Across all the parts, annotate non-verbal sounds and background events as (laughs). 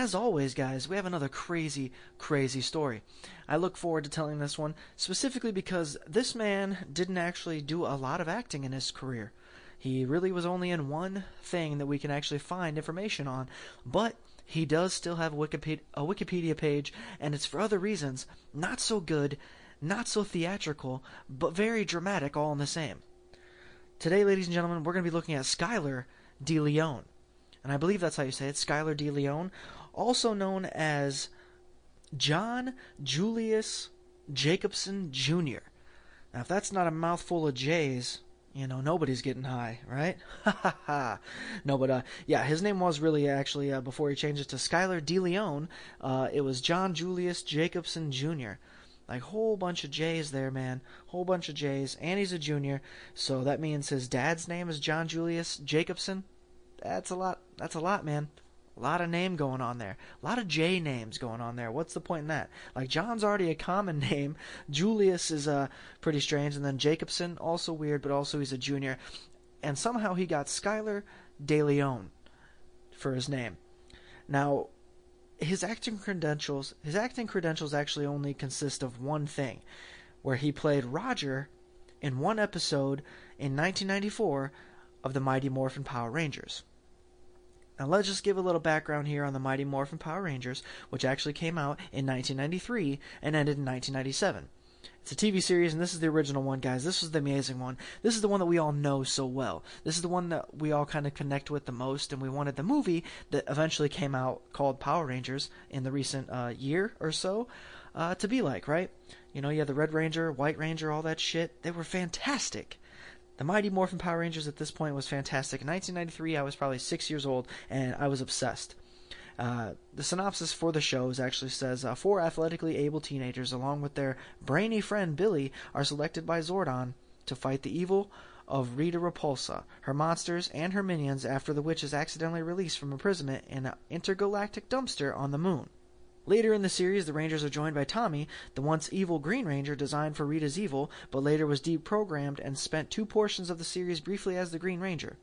as always, guys, we have another crazy, crazy story. I look forward to telling this one specifically because this man didn't actually do a lot of acting in his career. He really was only in one thing that we can actually find information on, but he does still have a Wikipedia, a Wikipedia page, and it's for other reasons. Not so good, not so theatrical, but very dramatic all in the same. Today, ladies and gentlemen, we're going to be looking at Skylar De Leon. And I believe that's how you say it, Skylar De Leon, also known as John Julius Jacobson Jr. Now, if that's not a mouthful of J's, you know, nobody's getting high, right? (laughs) Ha ha ha. No, but uh, yeah, his name was really actually uh, before he changed it to Skylar DeLeon, Uh, it was John Julius Jacobson Jr. Like whole bunch of J's there, man. Whole bunch of J's, and he's a junior, so that means his dad's name is John Julius Jacobson. That's a lot. That's a lot, man. A lot of name going on there. A lot of J names going on there. What's the point in that? Like John's already a common (laughs) name. Julius is uh pretty strange, and then Jacobson also weird, but also he's a junior. And somehow he got Skylar De Leon for his name. Now, his acting credentials his acting credentials actually only consist of one thing, where he played Roger in one episode in 1994 of the Mighty Morphin Power Rangers. Now let's just give a little background here on the Mighty Morphin Power Rangers, which actually came out in 1993 and ended in 1997. It's a TV series, and this is the original one, guys. This is the amazing one. This is the one that we all know so well. This is the one that we all kind of connect with the most, and we wanted the movie that eventually came out called Power Rangers in the recent uh, year or so uh, to be like, right? You know, you had the Red Ranger, White Ranger, all that shit. They were fantastic. The Mighty Morphin Power Rangers at this point was fantastic. In 1993, I was probably six years old, and I was obsessed. Uh, the synopsis for the show is actually says uh, four athletically able teenagers, along with their brainy friend Billy, are selected by Zordon to fight the evil of Rita Repulsa, her monsters, and her minions after the witch is accidentally released from imprisonment in an intergalactic dumpster on the moon. Later in the series, the Rangers are joined by Tommy, the once evil Green Ranger designed for Rita's evil, but later was deprogrammed and spent two portions of the series briefly as the Green Ranger.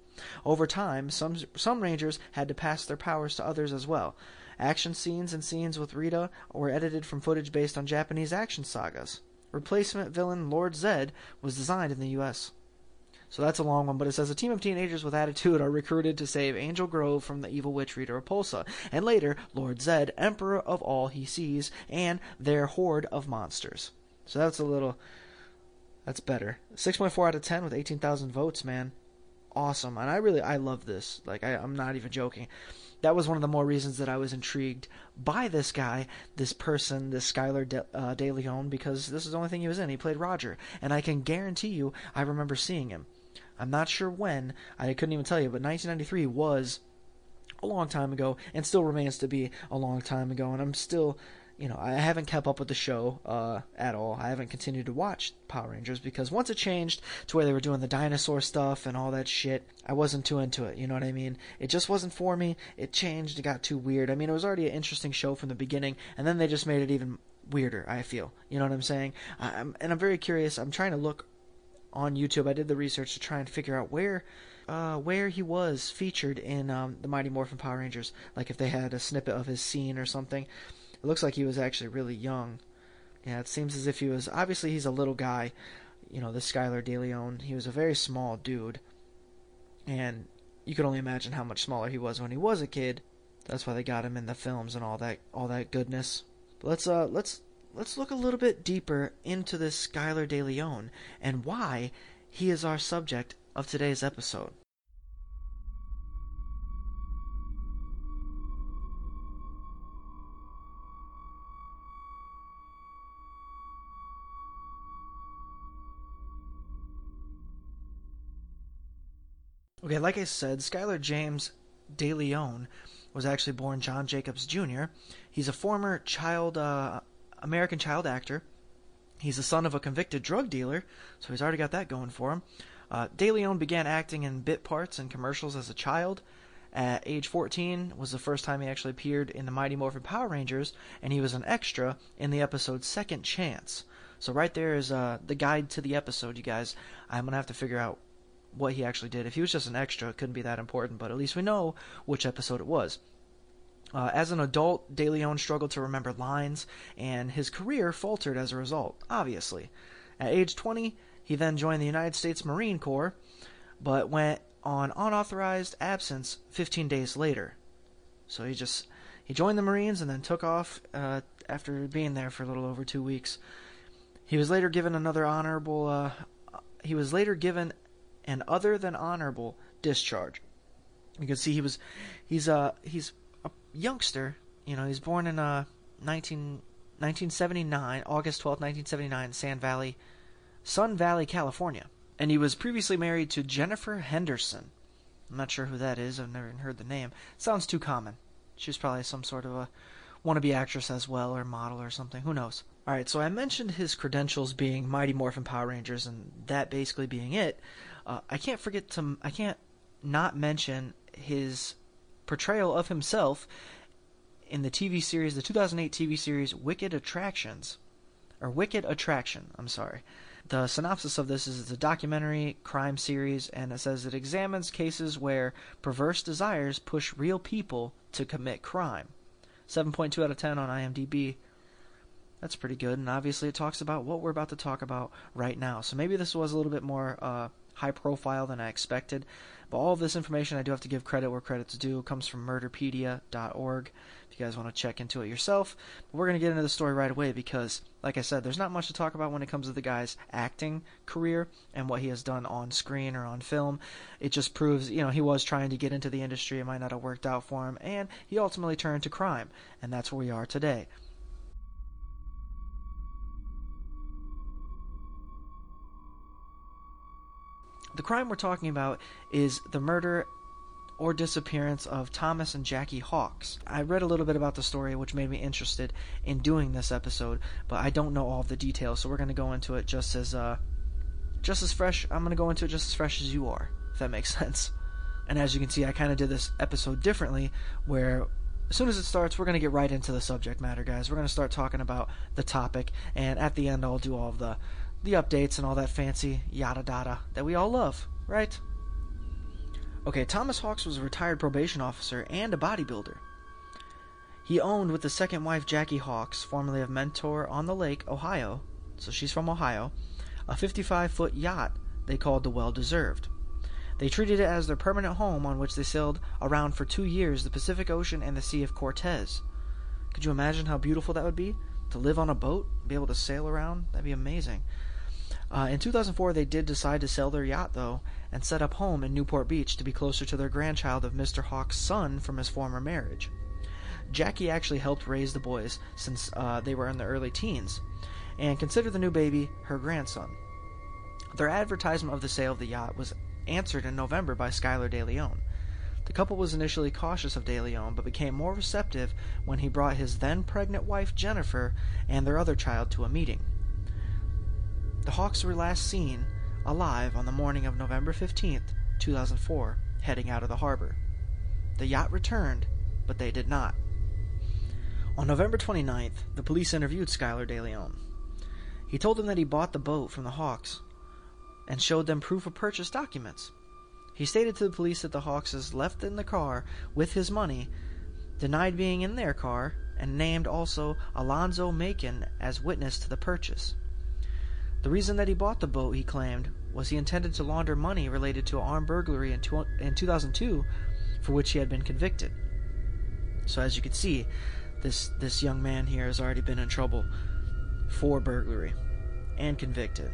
Over time, some some Rangers had to pass their powers to others as well. Action scenes and scenes with Rita were edited from footage based on Japanese action sagas. Replacement villain Lord Zed was designed in the US. So that's a long one, but it says a team of teenagers with attitude are recruited to save Angel Grove from the evil witch Rita Repulsa, and later Lord Zed, Emperor of all he sees, and their horde of monsters. So that's a little. That's better. 6.4 out of 10 with 18,000 votes, man. Awesome. And I really, I love this. Like, I, I'm not even joking. That was one of the more reasons that I was intrigued by this guy, this person, this Skylar De, uh, De Leon, because this is the only thing he was in. He played Roger. And I can guarantee you, I remember seeing him. I'm not sure when. I couldn't even tell you, but 1993 was a long time ago and still remains to be a long time ago. And I'm still, you know, I haven't kept up with the show uh, at all. I haven't continued to watch Power Rangers because once it changed to where they were doing the dinosaur stuff and all that shit, I wasn't too into it. You know what I mean? It just wasn't for me. It changed. It got too weird. I mean, it was already an interesting show from the beginning, and then they just made it even weirder. I feel. You know what I'm saying? I'm, and I'm very curious. I'm trying to look on YouTube. I did the research to try and figure out where uh, where he was featured in um, the Mighty Morphin Power Rangers. Like if they had a snippet of his scene or something. It looks like he was actually really young. Yeah, it seems as if he was. Obviously, he's a little guy. You know, this Skylar De Leon. He was a very small dude, and you could only imagine how much smaller he was when he was a kid. That's why they got him in the films and all that, all that goodness. But let's uh, let's let's look a little bit deeper into this Skylar De Leon and why he is our subject of today's episode. Okay, like I said, Skylar James De Leon was actually born John Jacobs Jr. He's a former child uh, American child actor. He's the son of a convicted drug dealer, so he's already got that going for him. Uh, De Leon began acting in bit parts and commercials as a child. At age 14 was the first time he actually appeared in the Mighty Morphin Power Rangers, and he was an extra in the episode Second Chance. So right there is uh, the guide to the episode, you guys. I'm gonna have to figure out what he actually did. If he was just an extra, it couldn't be that important, but at least we know which episode it was. Uh, as an adult, De Leon struggled to remember lines, and his career faltered as a result, obviously. At age 20, he then joined the United States Marine Corps, but went on unauthorized absence 15 days later. So he just he joined the Marines and then took off uh, after being there for a little over two weeks. He was later given another honorable. Uh, he was later given an other than honorable discharge. You can see he was he's uh he's youngster. You know he's born in uh 19, 1979 August 12, 1979, San Valley, Sun Valley, California and he was previously married to Jennifer Henderson. I'm not sure who that is. I've never even heard the name. Sounds too common. She's probably some sort of a wannabe actress as well, or model or something. Who knows? All right. So I mentioned his credentials being Mighty Morphin Power Rangers, and that basically being it. Uh, I can't forget to. I can't not mention his portrayal of himself in the TV series, the 2008 TV series Wicked Attractions, or Wicked Attraction. I'm sorry. The synopsis of this is it's a documentary crime series, and it says it examines cases where perverse desires push real people to commit crime. 7.2 out of 10 on IMDb. That's pretty good, and obviously it talks about what we're about to talk about right now. So maybe this was a little bit more uh, high profile than I expected. But all of this information, I do have to give credit where credit's due, comes from murderpedia.org if you guys want to check into it yourself. But we're going to get into the story right away because, like I said, there's not much to talk about when it comes to the guy's acting career and what he has done on screen or on film. It just proves, you know, he was trying to get into the industry. It might not have worked out for him, and he ultimately turned to crime. And that's where we are today. The crime we're talking about is the murder or disappearance of Thomas and Jackie Hawks. I read a little bit about the story, which made me interested in doing this episode, but I don't know all the details, so we're going to go into it just as uh, just as fresh. I'm going to go into it just as fresh as you are, if that makes (laughs) sense. And as you can see, I kind of did this episode differently, where as soon as it starts, we're going to get right into the subject matter, guys. We're going to start talking about the topic, and at the end, I'll do all of the the updates and all that fancy yada yada that we all love, right? Okay, Thomas Hawks was a retired probation officer and a bodybuilder. He owned with his second wife Jackie Hawks, formerly of Mentor on the Lake, Ohio, so she's from Ohio, a 55 foot yacht they called the Well Deserved. They treated it as their permanent home on which they sailed around for two years the Pacific Ocean and the Sea of Cortez. Could you imagine how beautiful that would be? To live on a boat, be able to sail around? That'd be amazing. Uh, in 2004, they did decide to sell their yacht, though, and set up home in Newport Beach to be closer to their grandchild of Mr. Hawks' son from his former marriage. Jackie actually helped raise the boys since uh, they were in their early teens, and considered the new baby her grandson. Their advertisement of the sale of the yacht was answered in November by Skylar De Leon. The couple was initially cautious of De Leon, but became more receptive when he brought his then pregnant wife Jennifer and their other child to a meeting. The Hawks were last seen alive on the morning of November 15, 2004, heading out of the harbor. The yacht returned, but they did not. On November 29th, the police interviewed Skylar De Leon. He told them that he bought the boat from the Hawks and showed them proof of purchase documents. He stated to the police that the Hawkses left in the car with his money, denied being in their car, and named also Alonzo Macon as witness to the purchase. The reason that he bought the boat, he claimed, was he intended to launder money related to an armed burglary in, two, in 2002 for which he had been convicted. So as you can see, this this young man here has already been in trouble for burglary and convicted.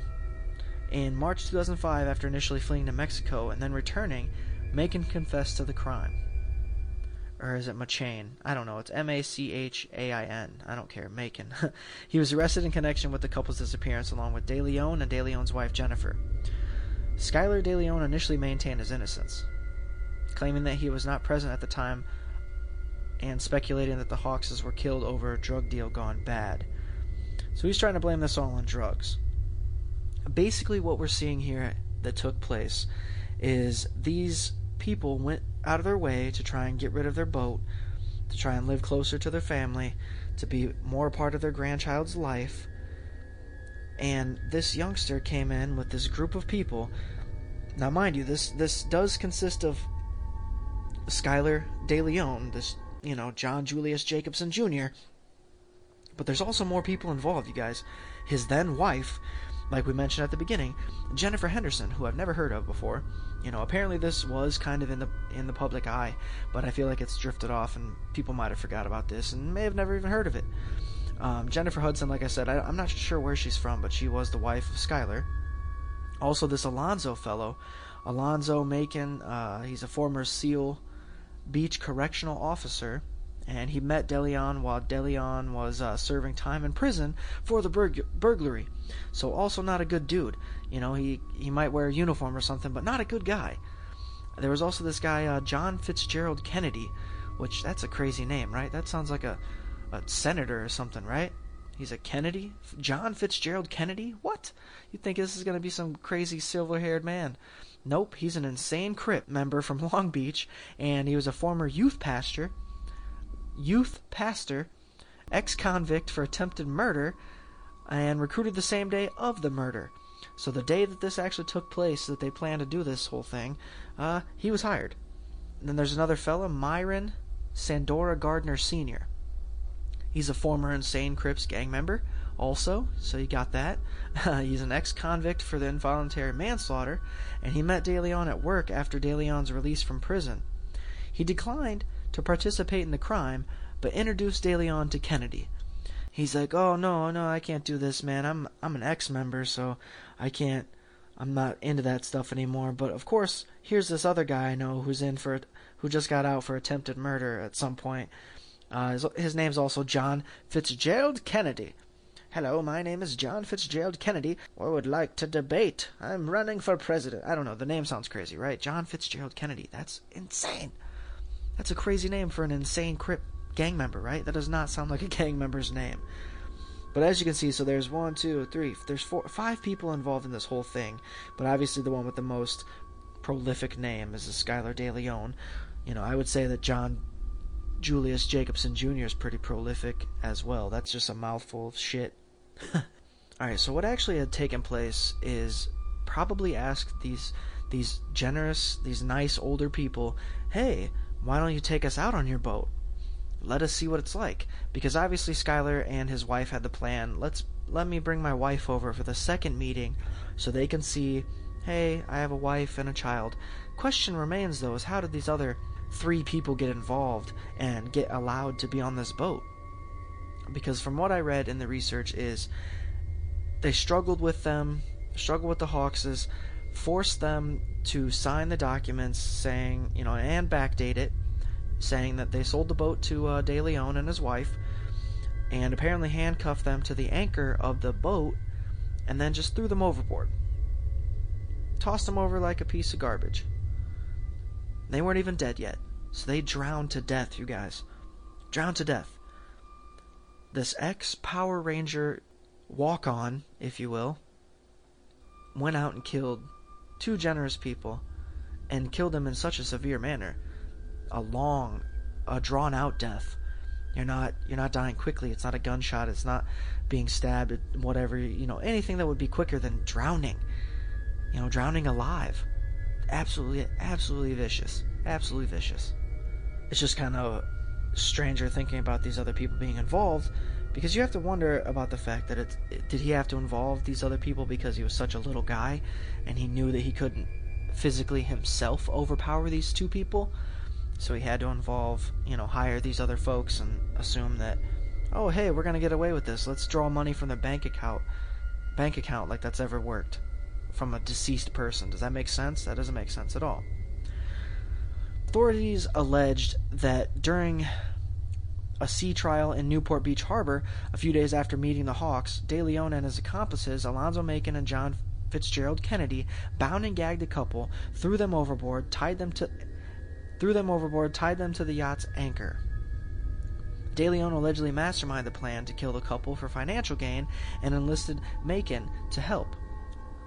In March 2005, after initially fleeing to Mexico and then returning, Macon confessed to the crime or is it Machain? I don't know. It's M A C H A I N. I don't care. Macon. (laughs) he was arrested in connection with the couple's disappearance along with De Leon and De Leon's wife Jennifer. Skylar De Leon initially maintained his innocence, claiming that he was not present at the time and speculating that the Hawkses were killed over a drug deal gone bad. So he's trying to blame this all on drugs. Basically, what we're seeing here that took place is these people went out of their way to try and get rid of their boat, to try and live closer to their family, to be more part of their grandchild's life. And this youngster came in with this group of people. Now, mind you, this this does consist of Skylar De Leon, this you know, John Julius Jacobson Jr. But there's also more people involved, you guys. His then wife, like we mentioned at the beginning, Jennifer Henderson, who I've never heard of before. You know, apparently this was kind of in the in the public eye, but I feel like it's drifted off, and people might have forgot about this and may have never even heard of it. Um, Jennifer Hudson, like I said, I, am not sure where she's from, but she was the wife of Skyler. Also, this Alonzo fellow, Alonzo Macon, uh, he's a former Seal Beach correctional officer and he met DeLeon while DeLeon was uh, serving time in prison for the burg- burglary. So also not a good dude. You know, he he might wear a uniform or something, but not a good guy. There was also this guy uh, John Fitzgerald Kennedy, which that's a crazy name, right? That sounds like a a senator or something, right? He's a Kennedy? John Fitzgerald Kennedy? What? You think this is going to be some crazy silver haired man? Nope, he's an insane Crip member from Long Beach, and he was a former youth pastor youth pastor, ex convict for attempted murder, and recruited the same day of the murder. So the day that this actually took place, that they planned to do this whole thing, uh, he was hired. And then there's another fella, Myron Sandora Gardner Sr. He's a former Insane Crips gang member, also, so you got that. Uh, (laughs) he's an ex convict for the involuntary manslaughter, and he met DeLeon at work after DeLeon's release from prison. He declined to participate in the crime, but introduced DeLeon to Kennedy. He's like, "Oh no, no, I can't do this, man. I'm I'm an ex-member, so I can't. I'm not into that stuff anymore." But of course, here's this other guy I know who's in for who just got out for attempted murder at some point. Uh, his, his name's also John Fitzgerald Kennedy. Hello, my name is John Fitzgerald Kennedy. I would like to debate. I'm running for president. I don't know. The name sounds crazy, right? John Fitzgerald Kennedy. That's insane. That's a crazy name for an insane Crip gang member, right? That does not sound like a gang member's name. But as you can see, so there's one, two, three, there's four, five people involved in this whole thing. But obviously, the one with the most prolific name is the Skylar De Leon. You know, I would say that John Julius Jacobson Jr. is pretty prolific as well. That's just a mouthful of shit. (laughs) Alright, so what actually had taken place is probably ask these these generous, these nice older people, hey, why don't you take us out on your boat? Let us see what it's like. Because obviously Skylar and his wife had the plan. Let's let me bring my wife over for the second meeting so they can see, hey, I have a wife and a child. Question remains though is how did these other three people get involved and get allowed to be on this boat? Because from what I read in the research is they struggled with them, struggled with the Hawkses, forced them to sign the documents saying, you know, and backdate it, saying that they sold the boat to uh, De Leon and his wife, and apparently handcuffed them to the anchor of the boat, and then just threw them overboard. Tossed them over like a piece of garbage. They weren't even dead yet, so they drowned to death, you guys. Drowned to death. This ex Power Ranger walk on, if you will, went out and killed two generous people and killed them in such a severe manner. A long, a drawn out death. You're not you're not dying quickly. It's not a gunshot. It's not being stabbed. Whatever you know, anything that would be quicker than drowning. You know, drowning alive. Absolutely, absolutely vicious. Absolutely vicious. It's just kind of stranger thinking about these other people being involved because you have to wonder about the fact that it did he have to involve these other people because he was such a little guy and he knew that he couldn't physically himself overpower these two people? So he had to involve you know hire these other folks and assume that oh hey we're going to get away with this. Let's draw money from their bank account bank account like that's ever worked from a deceased person. Does that make sense? That doesn't make sense at all. Authorities alleged that during a sea trial in Newport Beach Harbor a few days after meeting the Hawks, De Leon and his accomplices, Alonzo Macon and John Fitzgerald Kennedy, bound and gagged the couple, threw them overboard, tied them to threw them overboard, tied them to the yacht's anchor. De Leon allegedly masterminded the plan to kill the couple for financial gain and enlisted Macon to help.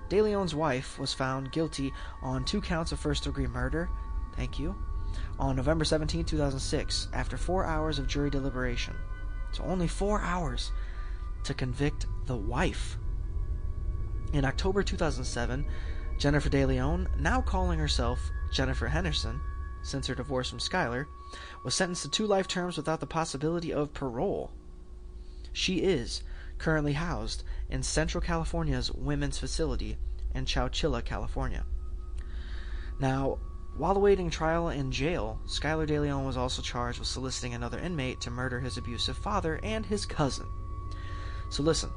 De Leon's wife was found guilty on two counts of first degree murder. Thank you on November 17, 2006, after four hours of jury deliberation. So only four hours to convict the wife. In October 2007, Jennifer De Leon, now calling herself Jennifer Henderson, since her divorce from Skyler, was sentenced to two life terms without the possibility of parole. She is currently housed in Central California's women's facility in Chowchilla, California. Now, while awaiting trial in jail, Skyler DeLeon was also charged with soliciting another inmate to murder his abusive father and his cousin. So listen,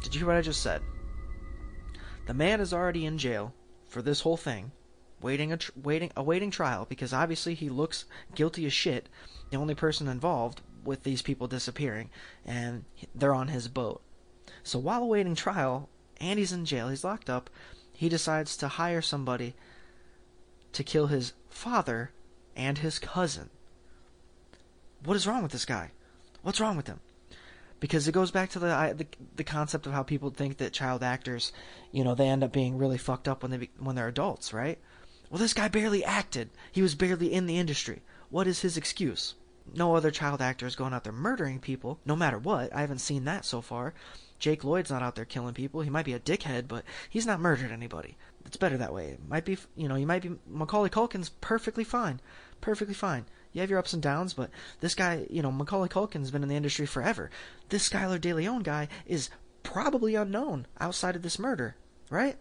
did you hear what I just said? The man is already in jail for this whole thing, waiting a tr- waiting awaiting trial because obviously he looks guilty as shit. The only person involved with these people disappearing, and they're on his boat. So while awaiting trial, and he's in jail, he's locked up, he decides to hire somebody to kill his father and his cousin. What is wrong with this guy? What's wrong with him? Because it goes back to the, the the concept of how people think that child actors, you know, they end up being really fucked up when they when they're adults, right? Well, this guy barely acted. He was barely in the industry. What is his excuse? No other child actor is going out there murdering people, no matter what. I haven't seen that so far. Jake Lloyd's not out there killing people. He might be a dickhead, but he's not murdered anybody. It's better that way. It might be, you know, you might be Macaulay Culkin's perfectly fine, perfectly fine. You have your ups and downs, but this guy, you know, Macaulay Culkin's been in the industry forever. This Skyler DeLeon guy is probably unknown outside of this murder, right?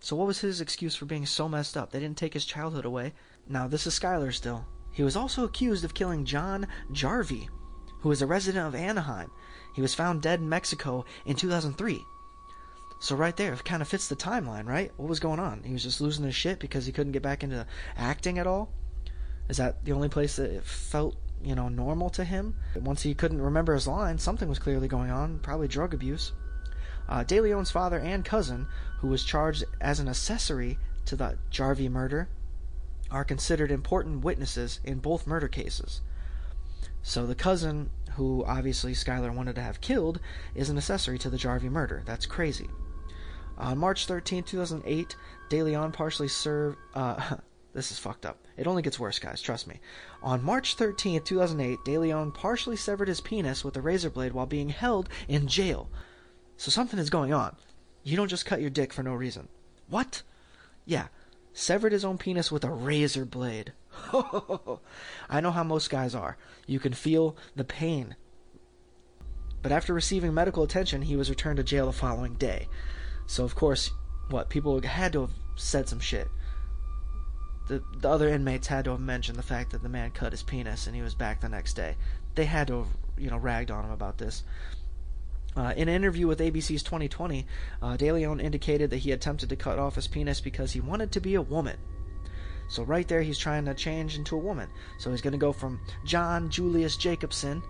So what was his excuse for being so messed up? They didn't take his childhood away. Now this is Skyler still. He was also accused of killing John Jarvi, who was a resident of Anaheim he was found dead in Mexico in 2003. So right there, it kind of fits the timeline, right? What was going on? He was just losing his shit because he couldn't get back into acting at all. Is that the only place that it felt, you know, normal to him? Once he couldn't remember his lines, something was clearly going on, probably drug abuse. Uh, De Leon's father and cousin, who was charged as an accessory to the Jarvi murder, are considered important witnesses in both murder cases. So the cousin who obviously Skyler wanted to have killed, is an accessory to the Jarvi murder. That's crazy. On March 13, 2008, DeLeon partially served. Uh, (laughs) this is fucked up. It only gets worse, guys, trust me. On March 13, 2008, DeLeon partially severed his penis with a razor blade while being held in jail. So something is going on. You don't just cut your dick for no reason. What? Yeah, severed his own penis with a razor blade. (laughs) I know how most guys are. You can feel the pain. But after receiving medical attention, he was returned to jail the following day. So, of course, what? People had to have said some shit. The, the other inmates had to have mentioned the fact that the man cut his penis and he was back the next day. They had to have, you know, ragged on him about this. Uh, in an interview with ABC's 2020, uh, DeLeon indicated that he attempted to cut off his penis because he wanted to be a woman. So right there, he's trying to change into a woman. So he's going to go from John Julius Jacobson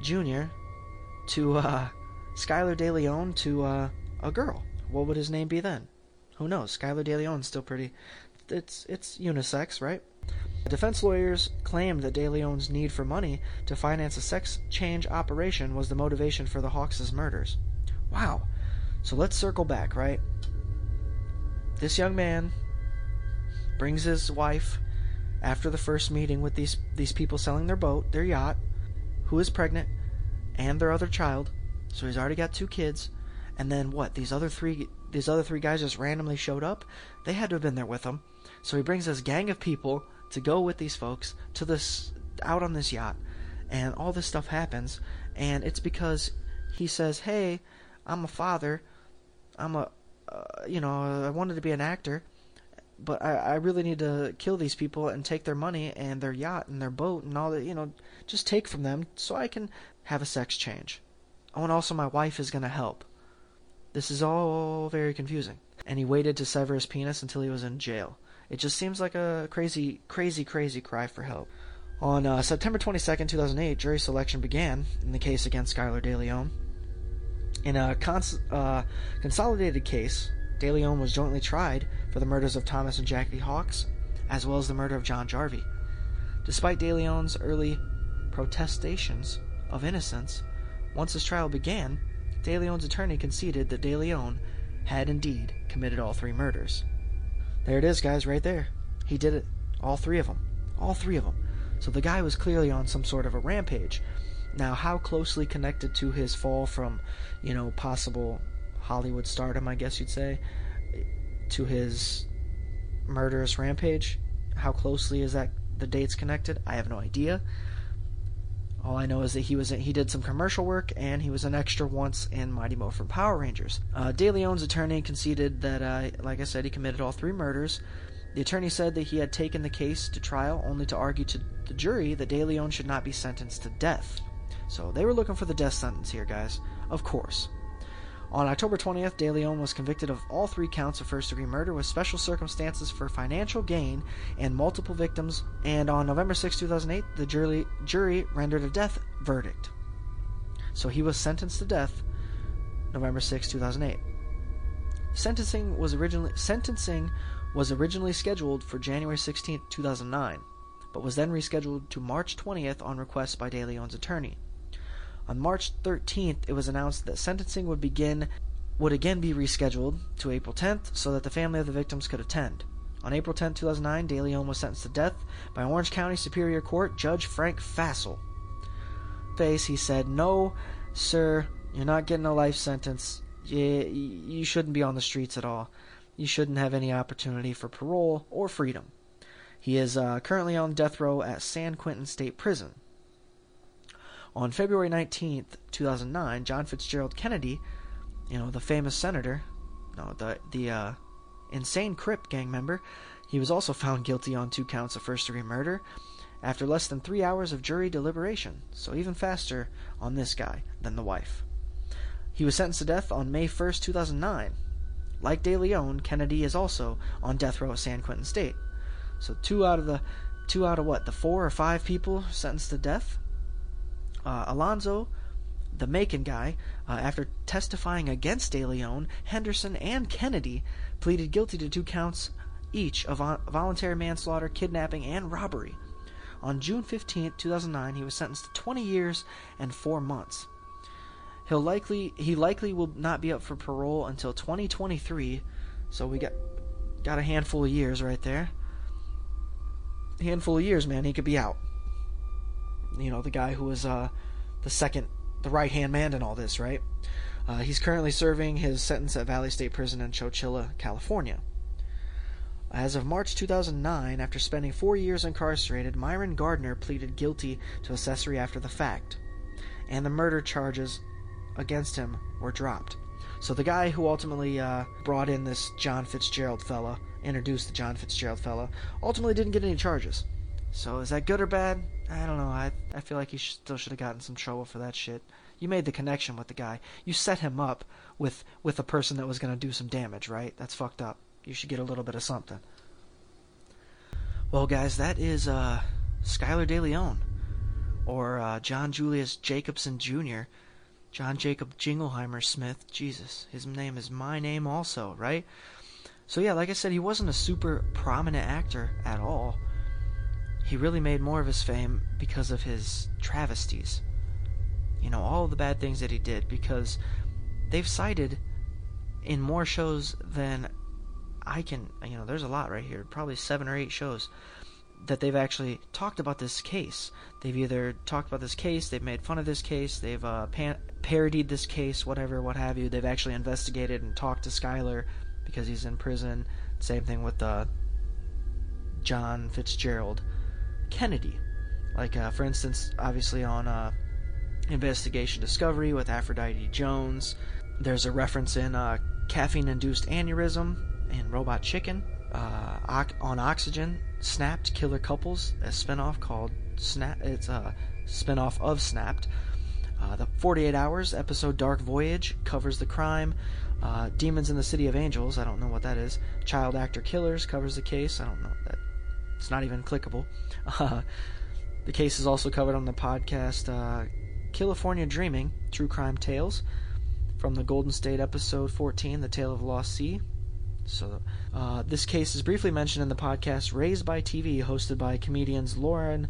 Jr. to uh, Skyler DeLeon to uh, a girl. What would his name be then? Who knows? Skyler DeLeon's still pretty. It's it's unisex, right? Defense lawyers claimed that DeLeon's need for money to finance a sex change operation was the motivation for the Hawks' murders. Wow. So let's circle back, right? This young man brings his wife after the first meeting with these these people selling their boat, their yacht, who is pregnant, and their other child. So he's already got two kids. And then what? These other three these other three guys just randomly showed up. They had to have been there with him. So he brings this gang of people to go with these folks to this out on this yacht, and all this stuff happens. And it's because he says, "Hey, I'm a father. I'm a, uh, you know, I wanted to be an actor." but I, I really need to kill these people and take their money and their yacht and their boat and all that, you know, just take from them so I can have a sex change. Oh, and also my wife is going to help. This is all very confusing. And he waited to sever his penis until he was in jail. It just seems like a crazy, crazy, crazy cry for help. On uh, September 22, 2008, jury selection began in the case against Skyler DeLeon. In a cons- uh, consolidated case, DeLeon was jointly tried for the murders of Thomas and Jackie Hawks, as well as the murder of John Jarvi. Despite DeLeon's early protestations of innocence, once his trial began, DeLeon's attorney conceded that De Leon had indeed committed all three murders. There it is, guys, right there. He did it. All three of them. All three of them. So the guy was clearly on some sort of a rampage. Now, how closely connected to his fall from, you know, possible Hollywood stardom, I guess you'd say, to his murderous rampage. how closely is that the dates connected? I have no idea. All I know is that he was in, he did some commercial work and he was an extra once in Mighty Morphin Power Rangers. Uh, De Leon's attorney conceded that, uh, like I said, he committed all three murders. The attorney said that he had taken the case to trial only to argue to the jury that De Leon should not be sentenced to death. So they were looking for the death sentence here, guys. Of course. On October 20th, De Leon was convicted of all three counts of first degree murder with special circumstances for financial gain and multiple victims, and on November 6, 2008, the jury, jury rendered a death verdict. So he was sentenced to death November 6, 2008. Sentencing was originally sentencing was originally scheduled for January 16, 2009, but was then rescheduled to March 20th on request by De Leon's attorney. On March 13th, it was announced that sentencing would begin would again be rescheduled to April 10th so that the family of the victims could attend. On April 10, 2009, De was sentenced to death by Orange County Superior Court Judge Frank Fasel. Face, he said, "No, sir, you're not getting a life sentence. You, you shouldn't be on the streets at all. You shouldn't have any opportunity for parole or freedom." He is uh, currently on death row at San Quentin State Prison. On February 19th, 2009, John Fitzgerald Kennedy, you know, the famous senator, no, the the uh, insane Crip gang member, he was also found guilty on two counts of first-degree murder after less than three hours of jury deliberation, so even faster on this guy than the wife. He was sentenced to death on May 1st, 2009. Like De Leon, Kennedy is also on death row at San Quentin State. So two out of the two out of what the four or five people sentenced to death uh, Alonzo, the Macon guy, uh, after testifying against De Leon, Henderson, and Kennedy, pleaded guilty to two counts each of voluntary manslaughter, kidnapping, and robbery. On June 15, 2009, he was sentenced to 20 years and 4 months. He'll likely he likely will not be up for parole until 2023, so we got got a handful of years right there. Handful of years, man, he could be out you know, the guy who was uh, the second, the right hand man in all this, right? Uh, he's currently serving his sentence at Valley State Prison in Chowchilla, California. As of March 2009, after spending four years incarcerated, Myron Gardner pleaded guilty to accessory after the fact, and the murder charges against him were dropped. So the guy who ultimately uh, brought in this John Fitzgerald fella, introduced the John Fitzgerald fella, ultimately didn't get any charges. So is that good or bad? I don't know. I I feel like he still should have gotten some trouble for that shit. You made the connection with the guy. You set him up with with a person that was going to do some damage, right? That's fucked up. You should get a little bit of something. Well, guys, that is uh, Skylar De Leon, or uh, John Julius Jacobson Jr., John Jacob Jingleheimer Smith. Jesus, his name is my name also, right? So yeah, like I said, he wasn't a super prominent actor at all he really made more of his fame because of his travesties. You know, all the bad things that he did, because they've cited in more shows than I can, you know, there's a lot right here, probably seven or eight shows that they've actually talked about this case. They've either talked about this case, they've made fun of this case, they've uh, pan- parodied this case, whatever, what have you. They've actually investigated and talked to Skylar because he's in prison. Same thing with uh, John Fitzgerald. Kennedy. Like, uh, for instance, obviously on uh, Investigation Discovery with Aphrodite Jones, there's a reference in uh, Caffeine Induced Aneurysm and Robot Chicken. Uh, on Oxygen, Snapped Killer Couples, a spinoff called Snap. It's a spinoff of Snapped. Uh, the 48 Hours episode Dark Voyage covers the crime. Uh, Demons in the City of Angels, I don't know what that is. Child Actor Killers covers the case. I don't know it's not even clickable. (laughs) Uh, the case is also covered on the podcast uh, California Dreaming True Crime Tales from the Golden State episode 14, The Tale of Lost Sea. So, uh, this case is briefly mentioned in the podcast Raised by TV, hosted by comedians Lauren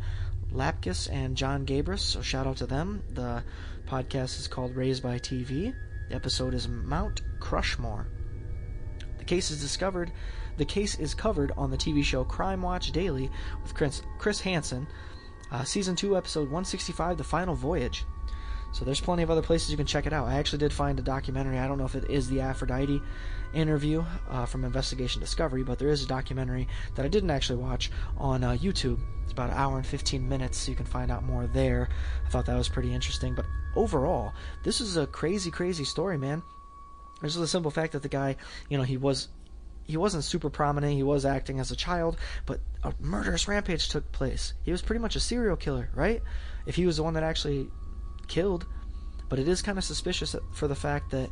Lapkus and John Gabrus. So, shout out to them. The podcast is called Raised by TV. The episode is Mount Crushmore. The case is discovered the case is covered on the TV show Crime Watch Daily with Chris, Hansen, uh, season two, episode 165, The Final Voyage. So there's plenty of other places you can check it out. I actually did find a documentary. I don't know if it is the Aphrodite interview uh, from Investigation Discovery, but there is a documentary that I didn't actually watch on uh, YouTube. It's about an hour and 15 minutes, so you can find out more there. I thought that was pretty interesting. But overall, this is a crazy, crazy story, man. There's the simple fact that the guy, you know, he was he wasn't super prominent. He was acting as a child, but a murderous rampage took place. He was pretty much a serial killer, right? If he was the one that actually killed. But it is kind of suspicious for the fact that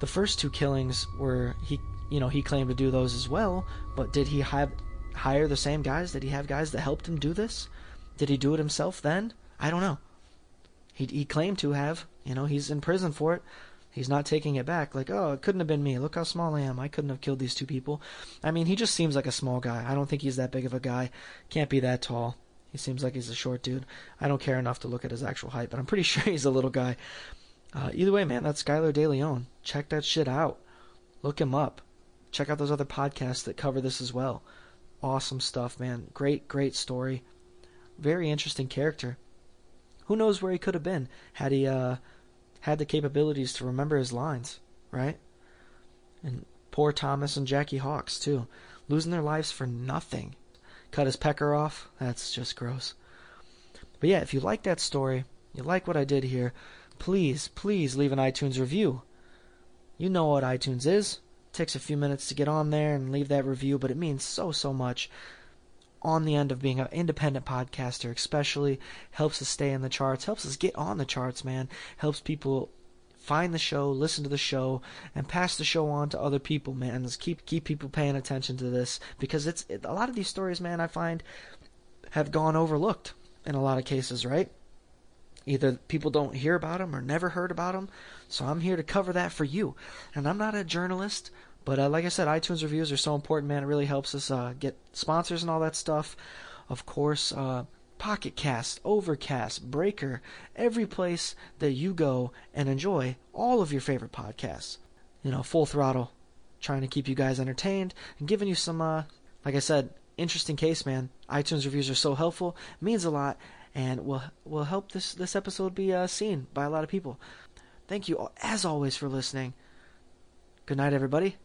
the first two killings were he, you know, he claimed to do those as well. But did he have hire the same guys? Did he have guys that helped him do this? Did he do it himself then? I don't know. He he claimed to have. You know, he's in prison for it. He's not taking it back. Like, oh, it couldn't have been me. Look how small I am. I couldn't have killed these two people. I mean, he just seems like a small guy. I don't think he's that big of a guy. Can't be that tall. He seems like he's a short dude. I don't care enough to look at his actual height, but I'm pretty (laughs) sure he's a little guy. Uh, either way, man, that's Skylar De Leon. Check that shit out. Look him up. Check out those other podcasts that cover this as well. Awesome stuff, man. Great, great story. Very interesting character. Who knows where he could have been had he uh, had the capabilities to remember his lines, right? And poor Thomas and Jackie Hawks, too. Losing their lives for nothing cut his pecker off. That's just gross. But yeah, if you like that story, you like what I did here, please, please leave an iTunes review. You know what iTunes is. It takes a few minutes to get on there and leave that review, but it means so, so much on the end of being an independent podcaster, especially helps us stay in the charts, helps us get on the charts, man, helps people find the show, listen to the show, and pass the show on to other people, man. Let's keep keep people paying attention to this because it's it, a lot of these stories, man. I find have gone overlooked in a lot of cases, right? Either people don't hear about them or never heard about them. So I'm here to cover that for you. And I'm not a journalist, but uh, like I said, iTunes reviews are so important, man. It really helps us uh, get sponsors and all that stuff. Of course, uh, Pocket Cast, Overcast, Breaker, every place that you go and enjoy all of your favorite podcasts. You know, full throttle, trying to keep you guys entertained and giving you some, uh, like I said, interesting case, man. iTunes reviews are so helpful, means a lot, and will will help this this episode be uh, seen by a lot of people. Thank you, as always, for listening. Good night, everybody.